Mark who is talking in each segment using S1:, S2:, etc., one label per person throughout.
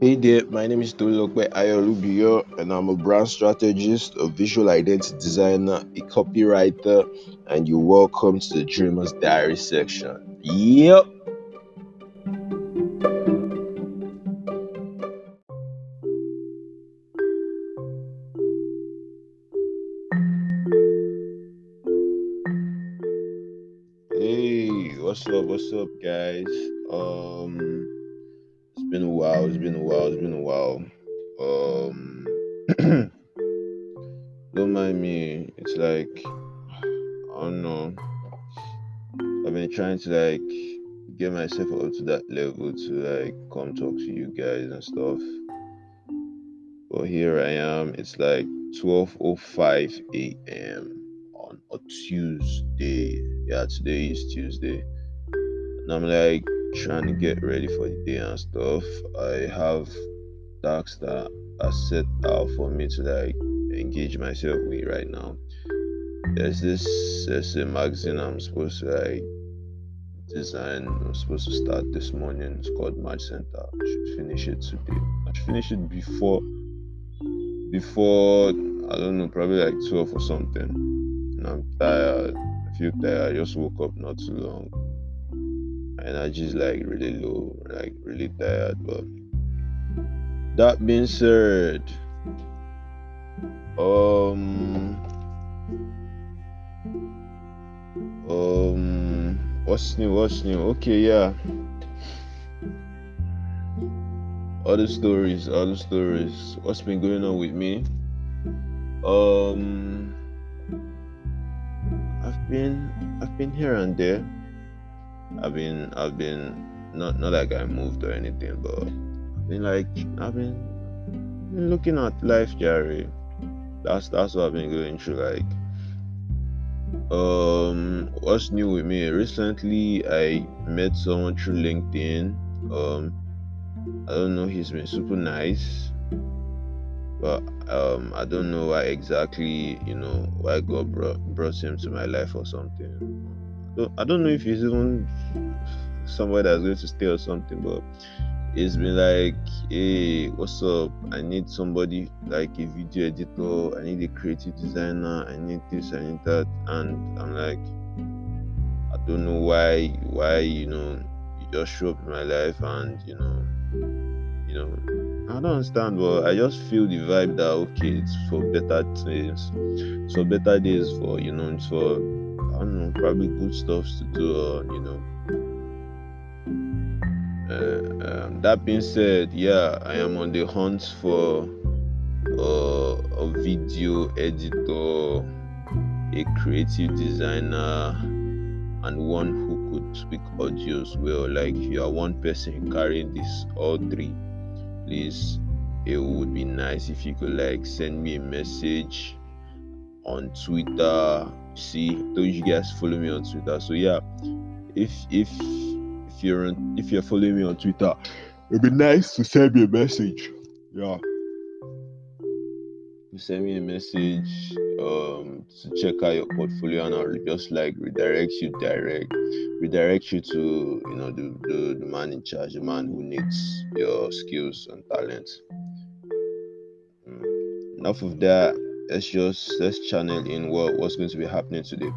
S1: Hey there, my name is Tolulope Ayolubiyo, and I'm a brand strategist, a visual identity designer, a copywriter, and you're welcome to the Dreamers Diary section. Yep. Hey, what's up? What's up, guys? Um, been a while. It's been a while. It's been a while. Um, don't mind me. It's like I don't know. I've been trying to like get myself up to that level to like come talk to you guys and stuff. But here I am. It's like 12:05 a.m. on a Tuesday. Yeah, today is Tuesday. And I'm like trying to get ready for the day and stuff. I have tasks that are set out for me to like engage myself with right now. There's this there's a magazine I'm supposed to like design. I'm supposed to start this morning. It's called Match Center. I should finish it today. I should finish it before before I don't know, probably like 12 or something. And I'm tired. I feel tired. I just woke up not too long. Energy is like really low, like really tired. But that being said, um, um, what's new? What's new? Okay, yeah. Other stories, other stories. What's been going on with me? Um, I've been, I've been here and there. I've been, I've been not not like I moved or anything, but I've been like I've been, been looking at life, Jerry. That's that's what I've been going through. Like, um, what's new with me? Recently, I met someone through LinkedIn. Um, I don't know. He's been super nice, but um, I don't know why exactly. You know why God brought brought him to my life or something. I don't, I don't know if he's even somewhere that's going to stay or something, but it's been like, hey, what's up? I need somebody like a video editor, I need a creative designer, I need this, I need that, and I'm like, I don't know why, why you know, you just show up in my life, and you know, you know, I don't understand, but I just feel the vibe that okay, it's for better things, for better days, for you know, it's for don't know, probably good stuff to do, or you know. Uh, um, that being said, yeah, I am on the hunt for uh, a video editor, a creative designer, and one who could speak audios well. Like, if you are one person carrying this, all three, please, it would be nice if you could like send me a message on Twitter. See, those you guys follow me on Twitter. So yeah, if if if you're on, if you're following me on Twitter, it'd be nice to send me a message. Yeah. You send me a message um to check out your portfolio and I'll just like redirect you direct redirect you to you know the, the, the man in charge, the man who needs your skills and talent. Mm. Enough of that. Let's just let's channel in what, what's going to be happening today.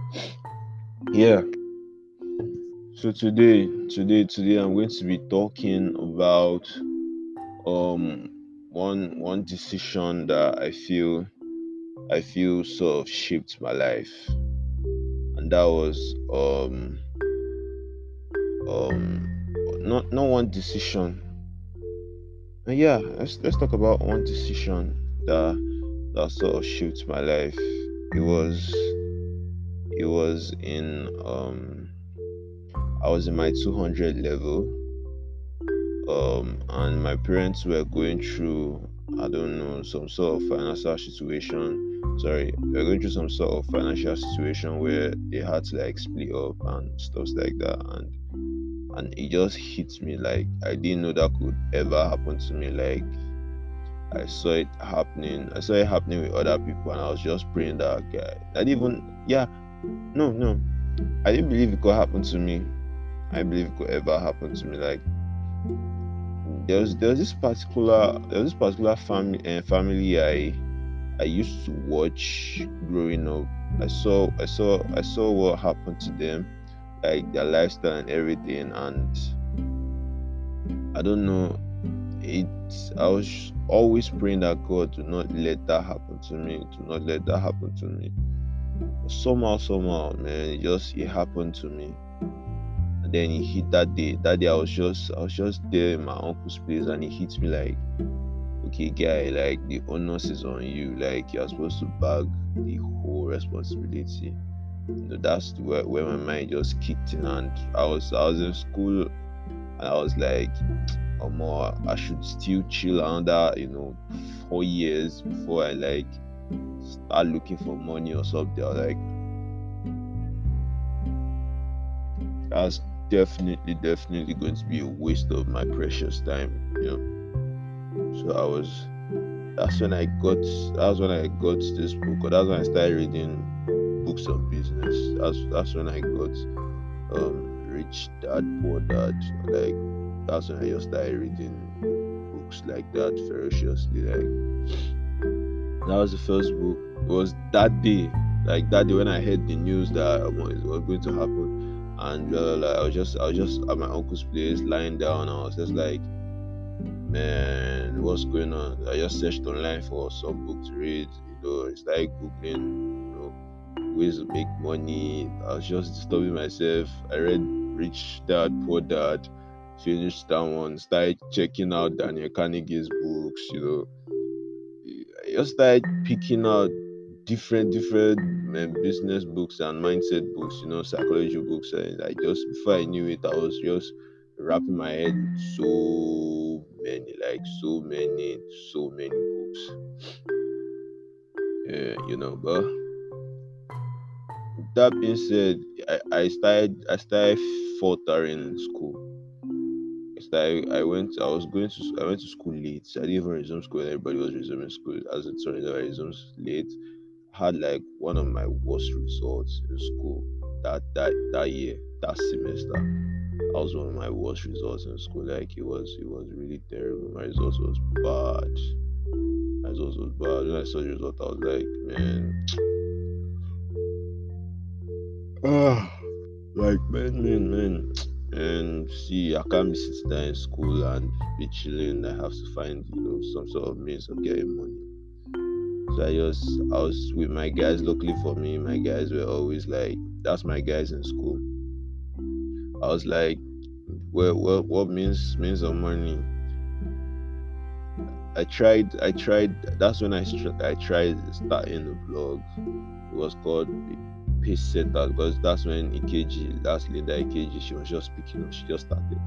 S1: Yeah. So today, today, today, I'm going to be talking about um one one decision that I feel I feel sort of shaped my life, and that was um um not not one decision. And yeah, let's let's talk about one decision that that sort of shaped my life. It was it was in um I was in my 200 level, um, and my parents were going through, I don't know, some sort of financial situation. Sorry, they were going through some sort of financial situation where they had to like split up and stuff like that, and and it just hit me like I didn't know that could ever happen to me. Like I saw it happening, I saw it happening with other people, and I was just praying that guy. Didn't even, yeah, no, no, I didn't believe it could happen to me. I believe it could ever happen to me. Like there was there was this particular there was this particular family uh, family I I used to watch growing up. I saw I saw I saw what happened to them, like their lifestyle and everything, and I don't know. It I was always praying that God do not let that happen to me, do not let that happen to me. But somehow, somehow, man, it just it happened to me then he hit that day. That day I was just I was just there in my uncle's place and he hit me like, okay guy, like the onus is on you. Like you're supposed to bag the whole responsibility. You know, that's where, where my mind just kicked in and I was I was in school and I was like, oh more I should still chill under, you know, four years before I like start looking for money or something. Was like that's definitely, definitely going to be a waste of my precious time, you know. So I was that's when I got that's when I got this book, or that's when I started reading books on business. That's that's when I got um Rich Dad Poor Dad. Like that's when I just started reading books like that ferociously. Like that was the first book. It was that day, like that day when I heard the news that it was going to happen and uh, like, I was just I was just at my uncle's place lying down. I was just like, man, what's going on? I just searched online for some book to read. You know, I started googling, you know, ways to make money. I was just disturbing myself. I read Rich Dad Poor Dad. Finished that one. Started checking out Daniel Carnegie's books. You know, I just started picking out different different um, business books and mindset books you know psychology books and i just before i knew it i was just wrapping my head so many like so many so many books yeah you know but that being said i, I started i started faltering in school I, I went i was going to i went to school late i didn't even resume school and everybody was resuming school as it turned out i resumed late had like one of my worst results in school that that that year, that semester. I was one of my worst results in school. Like it was it was really terrible. My results was bad. My results was bad. When I saw the result, I was like, man. Ah, like man, man, man. And see, I can't be sitting there in school and be chilling. I have to find, you know, some sort of means of getting money. So I just I was with my guys. Luckily for me, my guys were always like, "That's my guys in school." I was like, "Well, what what means means of money?" I tried. I tried. That's when I I tried starting a blog. It was called Pace Setter because that's when Ikeji, that's Linda Ikeji, she was just speaking up. She just started.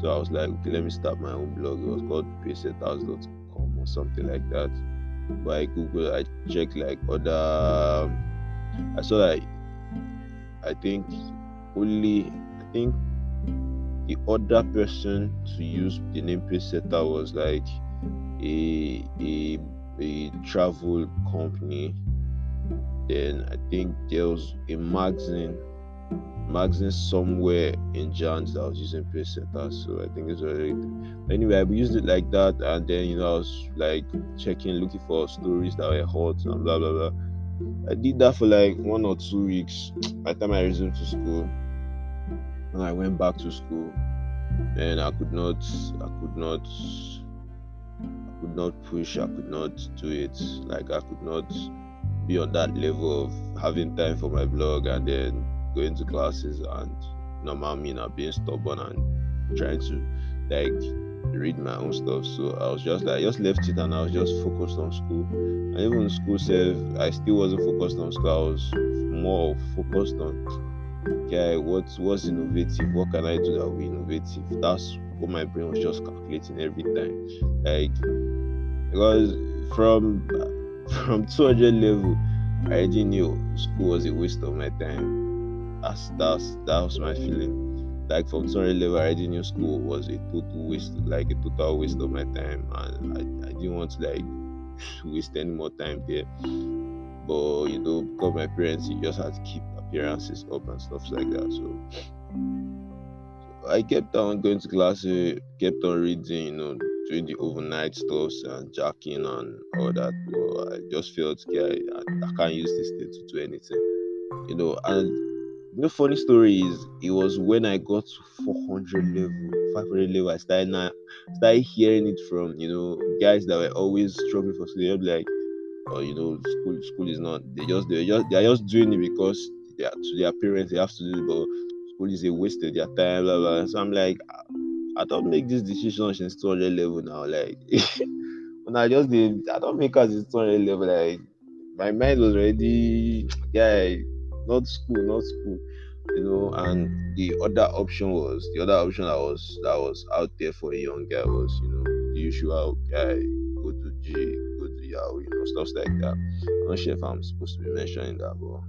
S1: So I was like, okay, let me start my own blog. It was called pacesetters.com or something like that by Google. I checked like other. I saw like I think only I think the other person to use the name Pacesetter was like a a a travel company. Then I think there was a magazine magazine somewhere in Jan's that I was using Pacesetter. So I think it's already anyway, I used it like that and then you know I was like checking, looking for stories that were hot and blah blah blah. I did that for like one or two weeks. By the time I resumed to school, and I went back to school, and I could not, I could not, I could not push, I could not do it. Like I could not be on that level of having time for my blog and then going to classes and normal me not being stubborn and trying to like read my own stuff. So I was just like, I just left it and I was just focused on school. And even school said I still wasn't focused on school. I was more focused on, yeah, what's what's innovative? What can I do that will be innovative? That's what my brain was just calculating every time. Like because from from 200 level, I already knew school was a waste of my time that's that's that was my feeling. Like from 200 level, I already knew school was a total waste, like a total waste of my time, and I, I didn't want to like waste any more time there. But you know, because my parents, you just had to keep appearances up and stuff like that. So I kept on going to class, uh, kept on reading, you know, doing the overnight stuff and jacking and all that. But I just felt, yeah, I, I can't use this thing to do anything, you know. And the funny story is, it was when I got to 400 level, 500 level, I started now, started hearing it from, you know, guys that were always struggling for school. Like, oh, you know, school, school is not. They just, they just, they are just doing it because they are, to their parents they have to do it, but school is a waste of their time, blah blah. So I'm like, I don't make this decision since 200 level now. Like, when I just did, I don't make us this 200 level. Like, my mind was already, yeah, not school, not school, you know. And the other option was the other option that was that was out there for a young guy was, you know, the usual guy go to G, go to Yahoo, you know, stuff like that. I'm not sure if I'm supposed to be mentioning that, but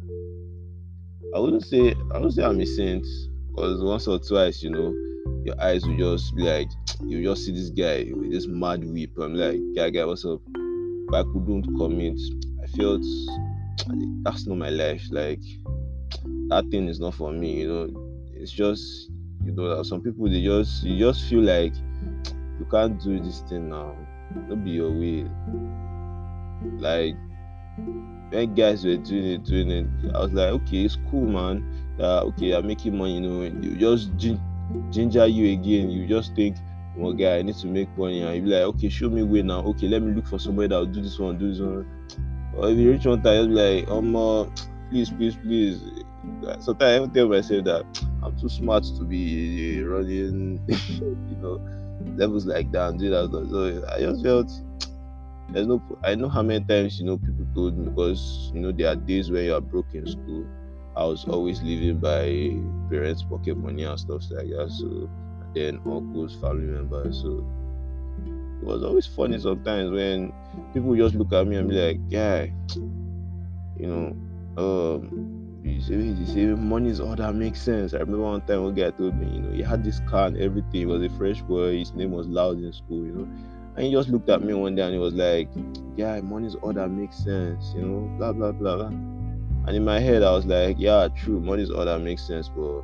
S1: I wouldn't say I wouldn't say I'm a saint because once or twice, you know, your eyes will just be like you just see this guy with this mad whip. I'm like, guy, guy, what's up? But I couldn't commit. I felt that's not my life. Like that thing is not for me. You know, it's just you know some people they just you just feel like you can't do this thing now. Don't be your way. Like when guys were doing it, doing it, I was like, okay, it's cool, man. Uh, okay, I'm making money, you know. You just ginger you again. You just think, well, guy, I need to make money, and you be like, okay, show me way now. Okay, let me look for somebody that will do this one, do this one. Or if you reach one time, you'll be like, um, uh, please, please, please. Sometimes I even tell myself that I'm too smart to be running, you know, levels like that and do that. So I just felt there's no I know how many times you know people told me because you know there are days where you are broke in school. I was always living by parents' pocket money and stuff like that. So then uncles, family members. So it was always funny sometimes when people just look at me and be like, "Guy, you know, um, you say, you say money is all that makes sense." I remember one time one guy told me, you know, he had this car and everything. He was a fresh boy. His name was Loud in school, you know and he just looked at me one day and he was like, Yeah, money's all that makes sense, you know, blah blah blah blah. And in my head I was like, Yeah, true, money's all that makes sense, but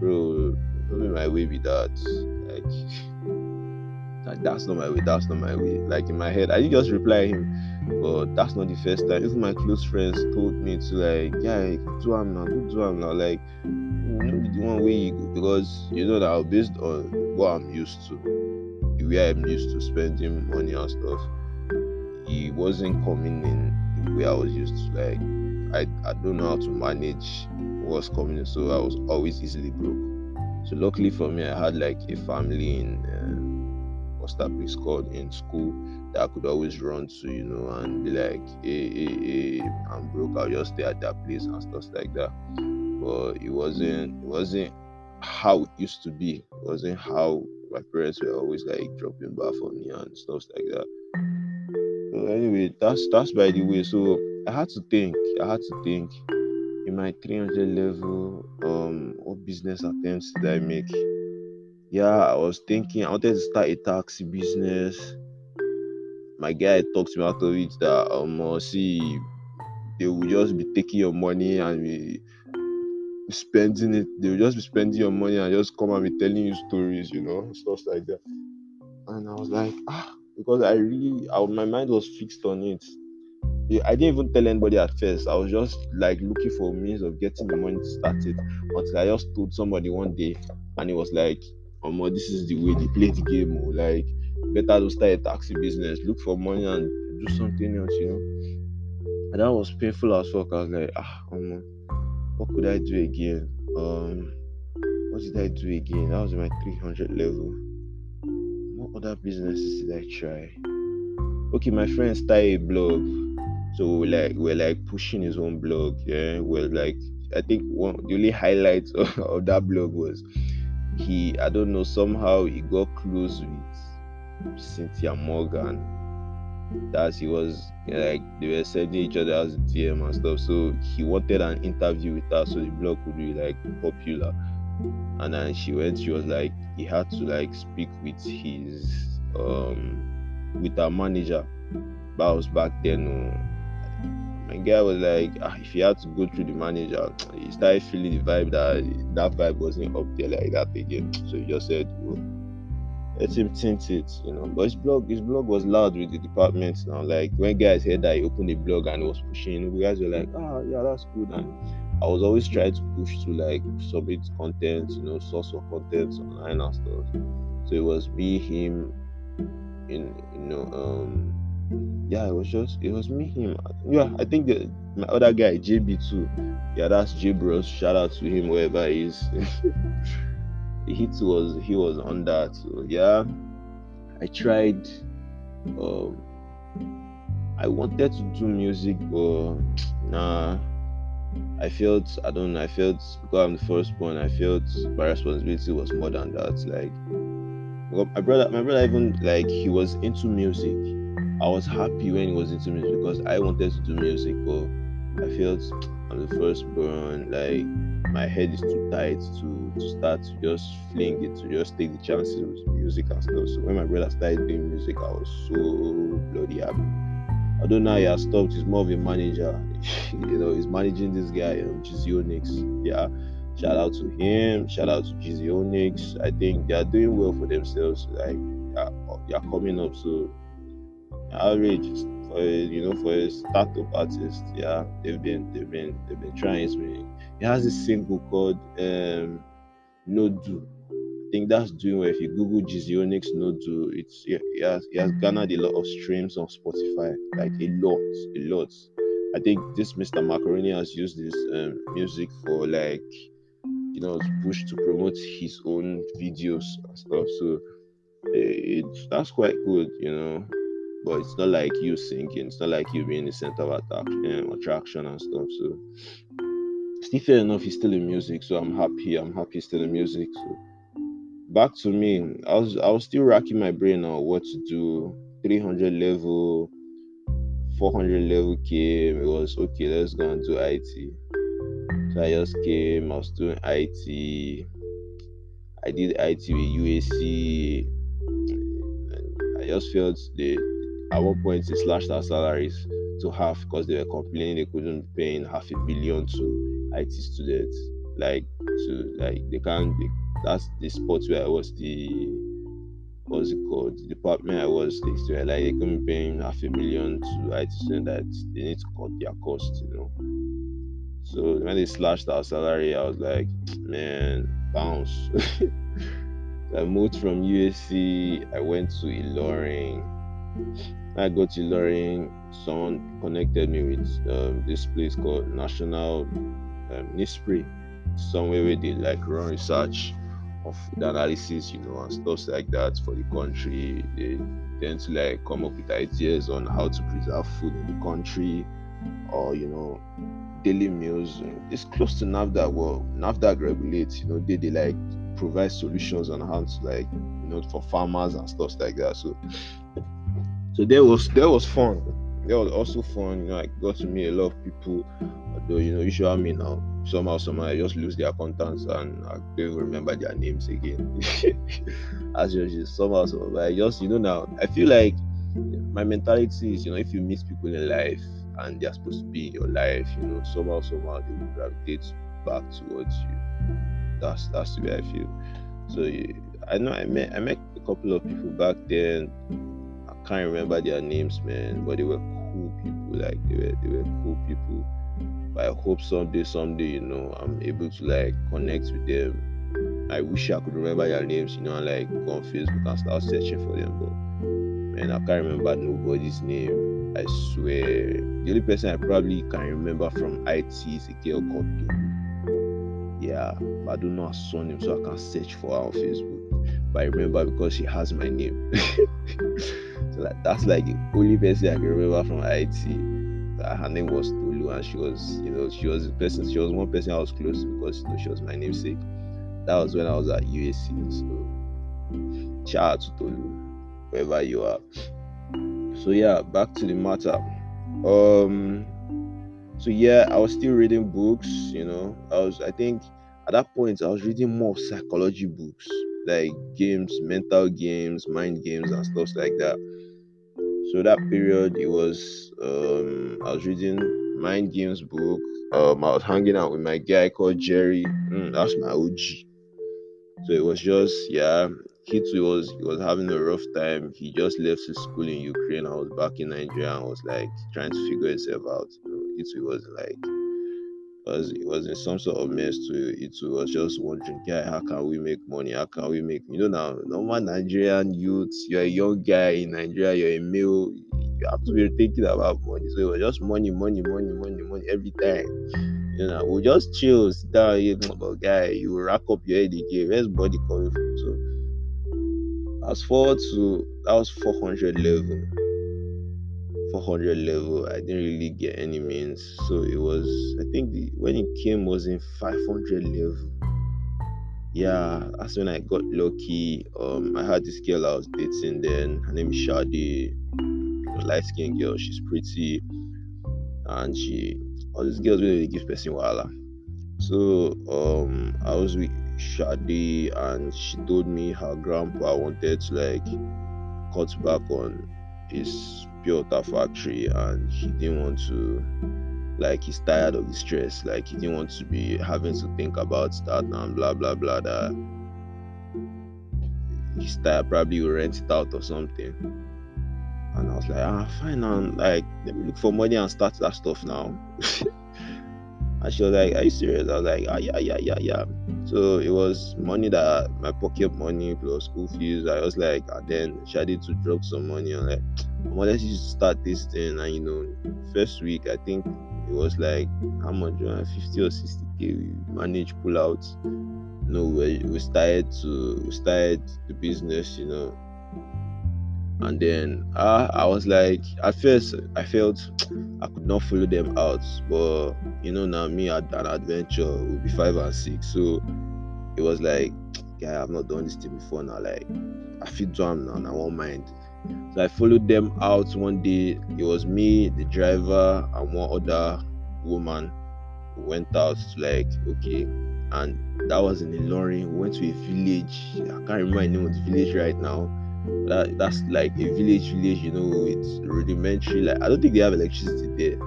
S1: bro, don't be my way with that. Like, like that's not my way, that's not my way. Like in my head, I didn't just reply him, but that's not the first time. Even my close friends told me to like, yeah, do am now, do am now. Like, you know, the one way you go because you know that based on what I'm used to the way I'm used to spending money and stuff, he wasn't coming in the way I was used to. Like I, I don't know how to manage what's coming so I was always easily broke. So luckily for me, I had like a family in uh, what's that place called in school that I could always run to, you know, and be like, hey, hey, hey, I'm broke. I'll just stay at that place and stuff like that. But it wasn't, it wasn't how it used to be. It wasn't how my parents were always like dropping back for me and stuff like that. So anyway, that's that's by the way. So I had to think. I had to think. In my 300 level, um, what business attempts did I make? Yeah, I was thinking I wanted to start a taxi business. My guy talked to me out of it that um, see, they will just be taking your money and be spending it. They'll just be spending your money and just come and be telling you stories, you know, stuff like that. And I was like, ah, because I really, I, my mind was fixed on it. I didn't even tell anybody at first. I was just like looking for means of getting the money started until I just told somebody one day, and it was like, "Oh, this is the way they play the game. Or like, better to start a taxi business, look for money and do something else, you know." And that was painful as fuck. I was like, ah, um, what could I do again? Um, what did I do again? That was my 300 level. What other businesses did I try? Okay, my friend started a blog, so we're like we're like pushing his own blog. Yeah, we're like I think one the only highlight of, of that blog was he I don't know somehow he got close with Cynthia Morgan that he was like they were sending each other as DM and stuff. So he wanted an interview with her so the blog could be like popular. And then she went, she was like he had to like speak with his um with her manager. That was back then. Uh, my guy was like, ah, if he had to go through the manager, he started feeling the vibe that that vibe wasn't up there like that again. So he just said, well, let him tint it, you know. But his blog, his blog was loud with the department now. Like when guys heard that he opened a blog and was pushing, guys were like, ah, yeah, that's good. And I was always trying to push to like submit content, you know, source of content online and stuff. So it was me, him, in you know, um yeah, it was just it was me, him. Yeah, I think the, my other guy, JB too. Yeah, that's J Bros. Shout out to him wherever he is. the hit was he was on that. So yeah, I tried. Um, I wanted to do music, but nah. I felt I don't know. I felt because I'm the firstborn. I felt my responsibility was more than that. Like my brother, my brother even like he was into music. I was happy when he was into music because I wanted to do music, but I felt I'm the firstborn. Like my head is too tight to, to start to just fling it, to just take the chances with music and stuff. So when my brother started doing music, I was so bloody happy. Although now he has stopped, he's more of a manager. you know, he's managing this guy, um, you know, Onyx. Yeah. Shout out to him. Shout out to Jizzy Onyx. I think they are doing well for themselves. Like they are coming up. So average for a, you know for a startup artist, yeah, they've been they've been they've been trying. It. He has a single called um, No Do I think that's doing well. If you Google Jizzy Onyx Do, it's it has, it has garnered a lot of streams on Spotify, like a lot, a lot. I think this Mr. Macaroni has used this um, music for like, you know, push to promote his own videos and stuff. So eh, it's that's quite good, you know. But it's not like you singing. It's not like you being the center of um, attraction and stuff. So still fair enough, he's still in music. So I'm happy. I'm happy he's still in music. So back to me. I was I was still racking my brain on what to do. 300 level, 400 level came. It was okay. Let's go and do IT. So I just came. I was doing IT. I did IT with UAC. I just felt they at one point they slashed our salaries to half because they were complaining they couldn't pay in half a billion to IT students. Like to like they can't they that's the spot where I was the what's it called? The department I was they were like they couldn't pay half a million to IT student that they need to cut their cost, you know. So when they slashed our salary, I was like, man, bounce. I moved from USC, I went to Ilorin. I got to Ilorin, someone connected me with um, this place called National um, NISPRI, somewhere where they like run research of the analysis, you know, and stuff like that for the country. They tend to like come up with ideas on how to preserve food in the country, or you know, daily meals. It's close to NAFDAC. Well, NAFDAC regulates, you know, they, they like provide solutions on how to like, you know, for farmers and stuff like that. So, so there was there was fun. There was also fun. You know, I got to meet a lot of people. Although you know, you should have me now somehow somehow I just lose their contacts and I don't remember their names again. As usual, somehow somehow. But I just you know now I feel like my mentality is you know if you meet people in life and they're supposed to be in your life, you know somehow somehow they will gravitate back towards you. That's that's the way I feel. So I know I met I met a couple of people back then. Can't remember their names, man, but they were cool people. Like they were they were cool people but I hope someday, someday, you know, I'm able to like connect with them. I wish I could remember their names, you know, and like go on Facebook and start searching for them. But man, I can't remember nobody's name. I swear. The only person I probably can remember from IT is a girl called Tolu. Yeah, but I don't know her surname, so I can search for her on Facebook. But I remember because she has my name. so like, that's like the only person I can remember from IT. That her name was Tolu, and she was, you know, she was the person, she was one person I was close to because you know she was my namesake. That was when I was at UAC. So shout out to Tolu, wherever you are. So yeah, back to the matter. Um so yeah, I was still reading books, you know. I was I think at that point I was reading more psychology books, like games, mental games, mind games and stuff like that. So that period it was um I was reading mind games book. Um, I was hanging out with my guy called Jerry. Mm, that's my OG. So it was just yeah. Too was he was having a rough time. He just left his school in Ukraine. I was back in Nigeria and was like trying to figure himself out. You know, was like was it was in some sort of mess to it was just wondering, guy, how can we make money? How can we make you know now normal Nigerian youths, you're a young guy in Nigeria, you're a male, you have to be thinking about money. So it was just money, money, money, money, money every time. You know, we just chill, sit down, know, but oh, guy, you rack up your head again. Where's body coming from? So as forward to that was 400 level 400 level i didn't really get any means so it was i think the when it came was in 500 level. Yeah that's when i got lucky. Um i had this girl i was dating then her name is shadi light skinned girl she's pretty and she all these girls really give person wala so um i was with shadi and she told me her grandpa wanted to like cut back on his pure water factory and he didn't want to like he's tired of the stress. Like he didn't want to be having to think about that and blah blah blah that. He's tired probably will rent it out or something. And i was like ah fine and like let me look for money and start that stuff now. And she was like are you serious? I was like ah yeah yeah yeah yeah. So it was money that my pocket money plus school fees. I was like and then she had to drop some money on like well, let's just start this thing. And you know, first week, I think it was like how much, 50 or 60k. We managed pull out. You know, we, we started to we started the business. You know, and then uh, I was like, at first, I felt I could not follow them out, but you know, now me at an adventure will be five and six, so it was like, yeah, I've not done this thing before now. Like, I feel drum now, and I won't mind. So I followed them out one day. It was me, the driver, and one other woman who went out like, okay. And that was in Ilorin. We went to a village. I can't remember the name of the village right now. That, that's like a village village, you know, with rudimentary like I don't think they have electricity there.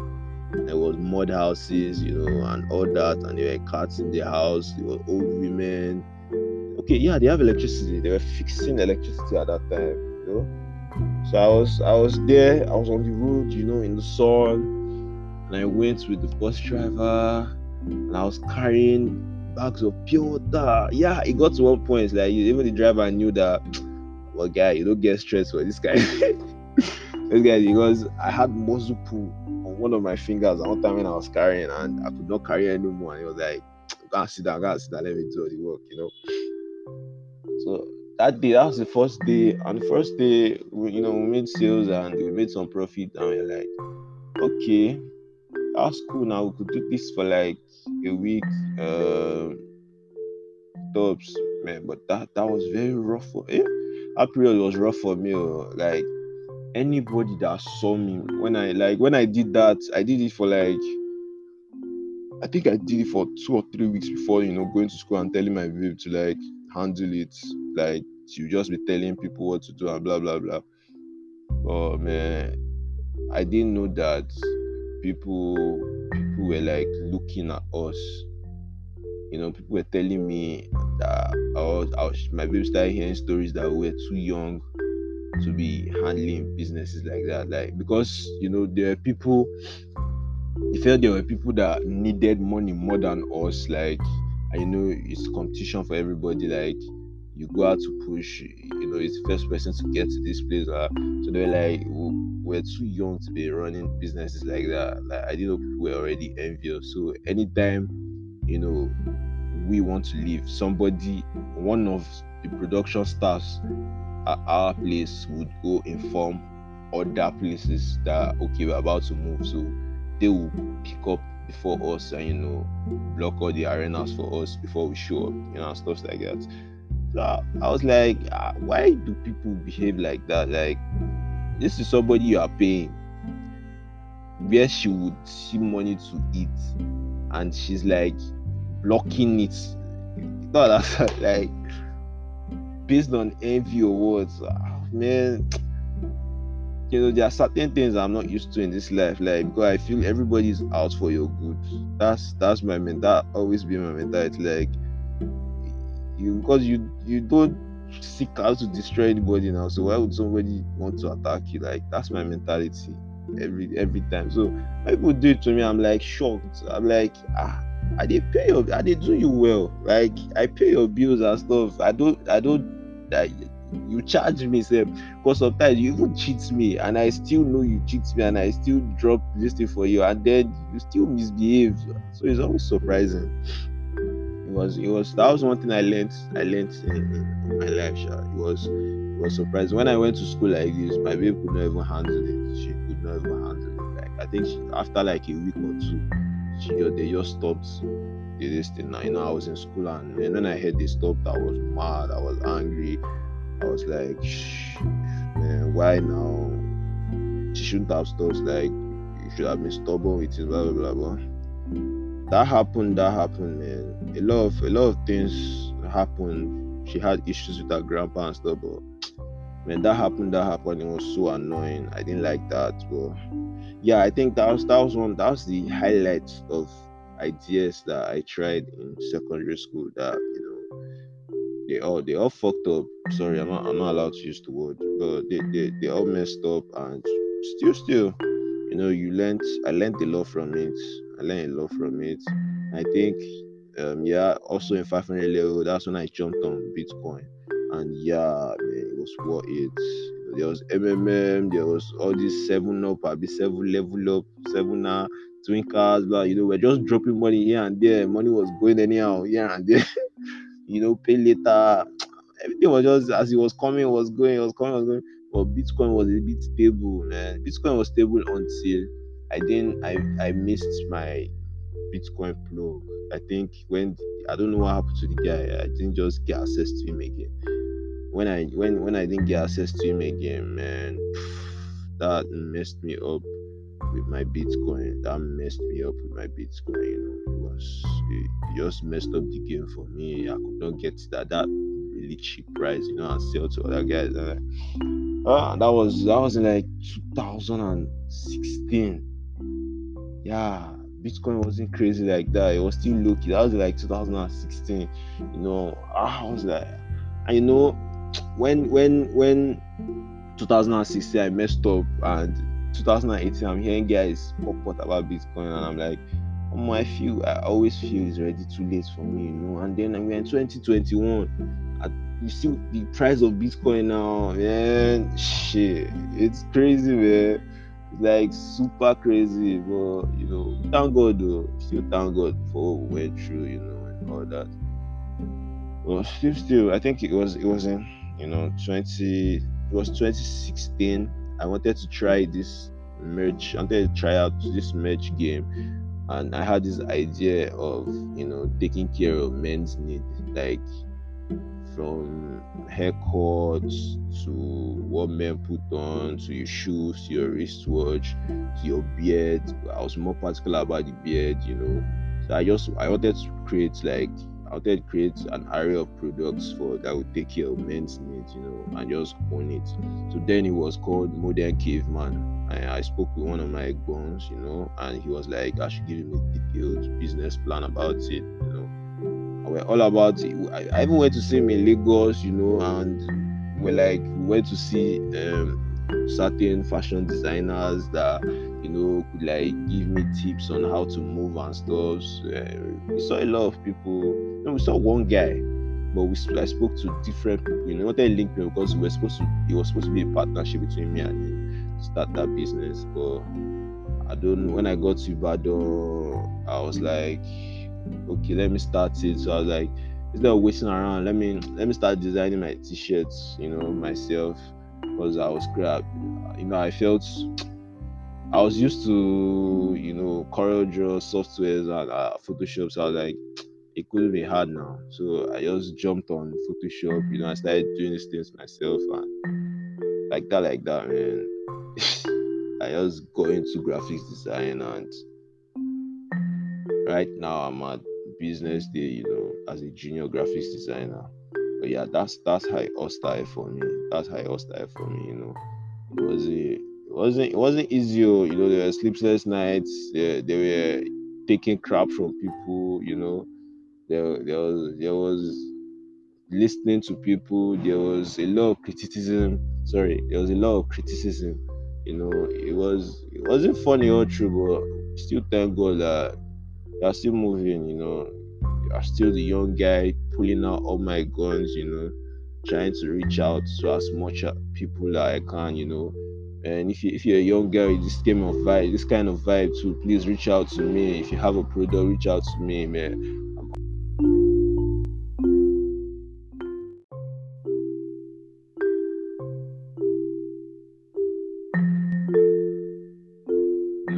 S1: There was mud houses, you know, and all that, and there were cats in the house, there were old women. Okay, yeah, they have electricity. They were fixing electricity at that time, you know so I was I was there, I was on the road, you know, in the sun, and I went with the bus driver, and I was carrying bags of pure water. Yeah, it got to one point like even the driver knew that, well, guy, you don't get stressed for this guy. this guy because I had pull on one of my fingers at one time when I was carrying, and I could not carry anymore. And he was like, "Go and sit down, go and sit down, let me do the work," you know. So that day, that was the first day. And the first day, we, you know, we made sales and we made some profit. And we are like, okay, that's cool. Now we could do this for like a week. Um, tops, man. But that that was very rough for eh? That period was rough for me. Oh. Like anybody that saw me when I like when I did that, I did it for like I think I did it for two or three weeks before you know going to school and telling my babe to like handle it. Like you just be telling people what to do and blah blah blah. But man, I didn't know that people people were like looking at us. You know, people were telling me that I was, I was my baby started hearing stories that we were too young to be handling businesses like that. Like because you know there are people he felt there were people that needed money more than us. Like I know it's competition for everybody. Like you go out to push, you know, it's the first person to get to this place. Uh, so they're like, we're too young to be running businesses like that. Like I didn't know people were already envious. So anytime, you know, we want to leave, somebody, one of the production staffs at our place would go inform other places that okay, we're about to move. So they will pick up before us and you know block all the arenas for us before we show up, you know, stuff like that. So I was like, ah, why do people behave like that? Like, this is somebody you are paying, where she would see money to eat, and she's like blocking it. Not that like based on envy or words, oh, man. You know, there are certain things I'm not used to in this life. Like because I feel everybody's out for your good. That's that's my mental. That always be my mentality. Like you because you you don't seek out to destroy anybody now. So why would somebody want to attack you? Like that's my mentality every every time. So people do it to me, I'm like shocked. I'm like ah. I did pay your I did do you well. Like I pay your bills and stuff. I don't I don't I, you charge me sir. Because sometimes you even cheat me and i still know you cheat me and i still drop this thing for you and then you still misbehave. So it's always surprising. It was it was that was one thing i learned i learned in, my life sure. it was it was surprising. When i went to school like this my babe could not even handle it. She could not even handle it. Like i think she, after like a week or two she they just stopped this thing. Now you know i was in school and, and when i heard they stopped i was mad. I was angry I was like, man, why now? She shouldn't have stopped. Like, you should have been stubborn with it, blah blah blah blah. That happened. That happened, man. A lot of a lot of things happened. She had issues with her grandpa and stuff, but man, that happened. That happened. It was so annoying. I didn't like that, but yeah, I think that was that was one. That was the highlight of ideas that I tried in secondary school. That they all they all fucked up. Sorry, I'm not I'm not allowed to use the word, but they they, they all messed up and still still, you know, you learned I learned a lot from it. I learned a lot from it. I think um yeah, also in 500 level, that's when I jumped on Bitcoin. And yeah, man, it was worth it. There was MMM, there was all these seven up, I be seven level up, seven uh, twin cars, blah. You know, we're just dropping money here and there. Money was going anyhow here and there. you know, pay later. Everything was just as it was coming, was going, was coming, was going. But Bitcoin was a bit stable, man. Bitcoin was stable until I didn't I I missed my Bitcoin plug. I think when I don't know what happened to the guy, I didn't just get access to him again. When I when when I didn't get access to him again, man, that messed me up with my Bitcoin. That messed me up with my Bitcoin. You know, it was it just messed up the game for me. I could not get that that really cheap price, you know, and sell to other guys. And uh, that was that was in like 2016. Yeah, Bitcoin wasn't crazy like that. It was still low key. That was like 2016. You know, I was like, and you know, when when when 2016 I messed up and 2018, I'm hearing guys pop out about Bitcoin, and I'm like, oh, I feel I always feel it's already too late for me, you know. And then we're in 2021. I, you see the price of Bitcoin now, man. Shit, it's crazy, man. It's like super crazy, but you know, thank God though. Still thank God for what we went through, you know, and all that. Well, still, still, I think it was it was in you know 20 it was 2016 I wanted to try this merge. I wanted to try out this merge game, and I had this idea of you know taking care of men's needs, like from haircuts to what men put on to your shoes, to your wristwatch, to your beard. I was more particular about the beard, you know. So I just I wanted to create like I wanted to create an array of products for that would take care of men's needs, you know, and just own it. So then it was called Modern Caveman. I, I spoke with one of my bones, you know, and he was like, I should give him a detailed business plan about it, you know. We're all about it. I, I even went to see him in Lagos, you know, and we're like, we went to see um, certain fashion designers that you know could like give me tips on how to move and stuff. Uh, we saw a lot of people. Know, we saw one guy, but we I spoke to different people. You know, they linked me because we were supposed to. It was supposed to be a partnership between me and him to start that business. But I don't know. When I got to Ibadan, I was like, okay, let me start it. So I was like, instead of waiting around, let me let me start designing my t-shirts. You know, myself because I was crap. You know, I felt I was used to you know CorelDRAW softwares and uh, Photoshop. So I was like, it couldn't be hard now. So I just jumped on Photoshop. You know, I started doing these things myself and like that, like that, man. I just got into graphics design and right now I'm at business day, you know, as a junior graphics designer. But yeah, that's that's how it all started for me. That's how it all started for me. You know, it was a wasn't it wasn't easy. Oh, you know, there were sleepless nights. There, there were taking crap from people. You know, there there was there was listening to people. There was a lot of criticism. Sorry, there was a lot of criticism. You know, it was it wasn't funny or true, but still thank God that you are still moving. You know, you are still the young guy pulling out all my guns. You know, trying to reach out to as much people that I can. You know, and if you if you're a young girl with this game of vibe, this kind of vibe too, please reach out to me. If you have a product, reach out to me, man.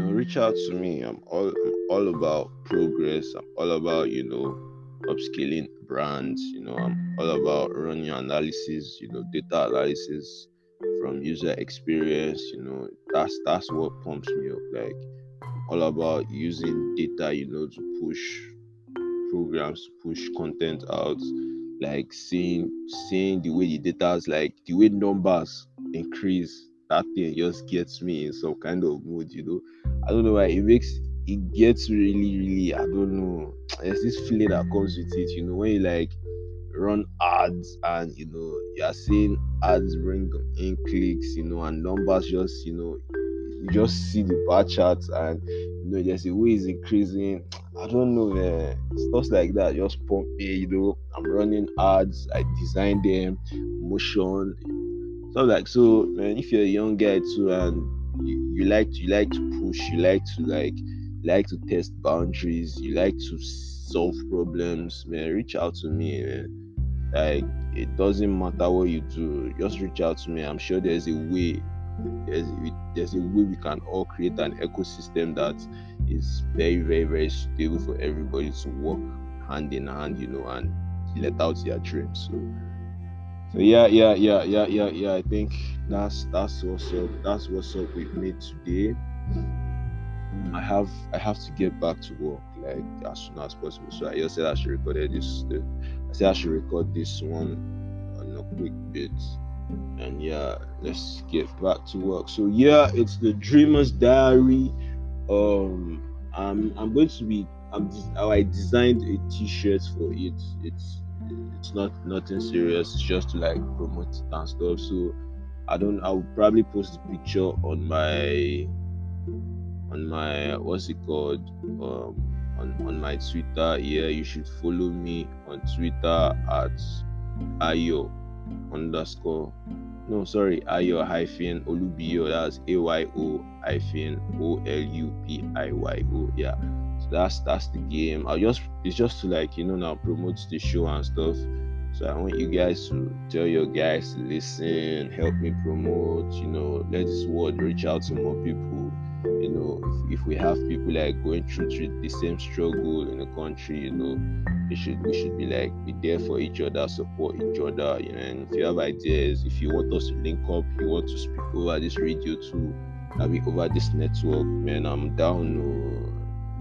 S1: reach out to me. I'm all I'm all about progress. I'm all about you know upscaling brands. You know I'm all about running analysis. You know data analysis from user experience. You know that's that's what pumps me up. Like all about using data. You know to push programs, to push content out. Like seeing seeing the way the data is like the way numbers increase that thing just gets me in some kind of mood, you know. I don't know why it makes it gets really, really, I don't know. There's this feeling that comes with it, you know, when you like run ads and you know you're seeing ads bring in clicks, you know, and numbers just, you know, you just see the bar charts and you know there's a way it's increasing. I don't know, man. Stuff like that just pump me, you know. I'm running ads, I design them, motion, so like so man if you're a young guy too and you, you like to, you like to push you like to like like to test boundaries you like to solve problems man reach out to me man like it doesn't matter what you do just reach out to me i'm sure there's a way there's there's a way we can all create an ecosystem that is very very very stable for everybody to work hand in hand you know and let out their dreams so so yeah, yeah, yeah, yeah, yeah, yeah. I think that's that's what's up. That's what's up with me today. I have I have to get back to work like as soon as possible. So I just said I should record this. I said I should record this one on a quick bit. And yeah, let's get back to work. So yeah, it's the Dreamer's Diary. Um, I'm I'm going to be I'm I designed a T-shirt for it. It's it's not nothing serious it's just to like promote it and stuff so i don't i'll probably post the picture on my on my what's it called um on, on my twitter yeah you should follow me on twitter at ayo underscore no sorry ayo hyphen olubiyo that's a-y-o hyphen o-l-u-p-i-y-o yeah so that's that's the game. I just it's just to like you know now promote the show and stuff. So I want you guys to tell your guys to listen, help me promote. You know, let this word reach out to more people. You know, if, if we have people like going through the same struggle in the country, you know, we should we should be like be there for each other, support each other. You know, and if you have ideas, if you want us to link up, you want to speak over this radio too, I mean over this network, man, I'm down.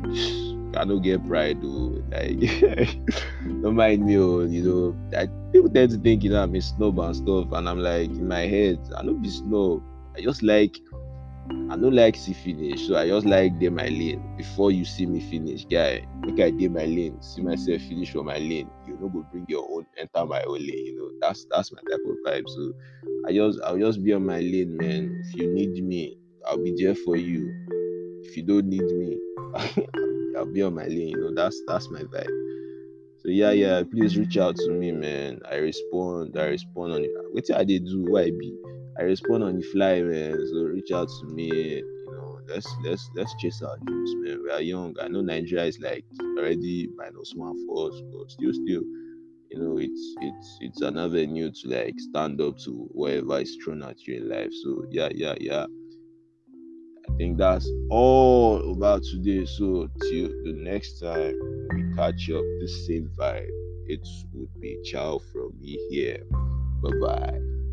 S1: Oh, I don't get pride though. Like don't mind me, oh, you know. I, people tend to think you know I'm a snob and stuff, and I'm like in my head, I don't be snob. I just like I don't like see finish, so I just like day my lane before you see me finish, guy. Make I day my lane, see myself finish for my lane. You know, go bring your own, enter my own lane. You know, that's that's my type of vibe. So I just I'll just be on my lane, man. If you need me, I'll be there for you. If you don't need me, I'll be on my lane. You know, that's that's my vibe. So yeah, yeah. Please reach out to me, man. I respond. I respond on it. What I did do? Why be? I respond on the fly, man. So reach out to me. You know, let's let's let's chase our dreams, man. We are young. I know Nigeria is like already minus one for us, but still, still, you know, it's it's it's another new to like stand up to whatever is thrown at you in life. So yeah, yeah, yeah. I think that's all about today. So till the next time we catch up the same vibe, it would be ciao from me here. Bye bye.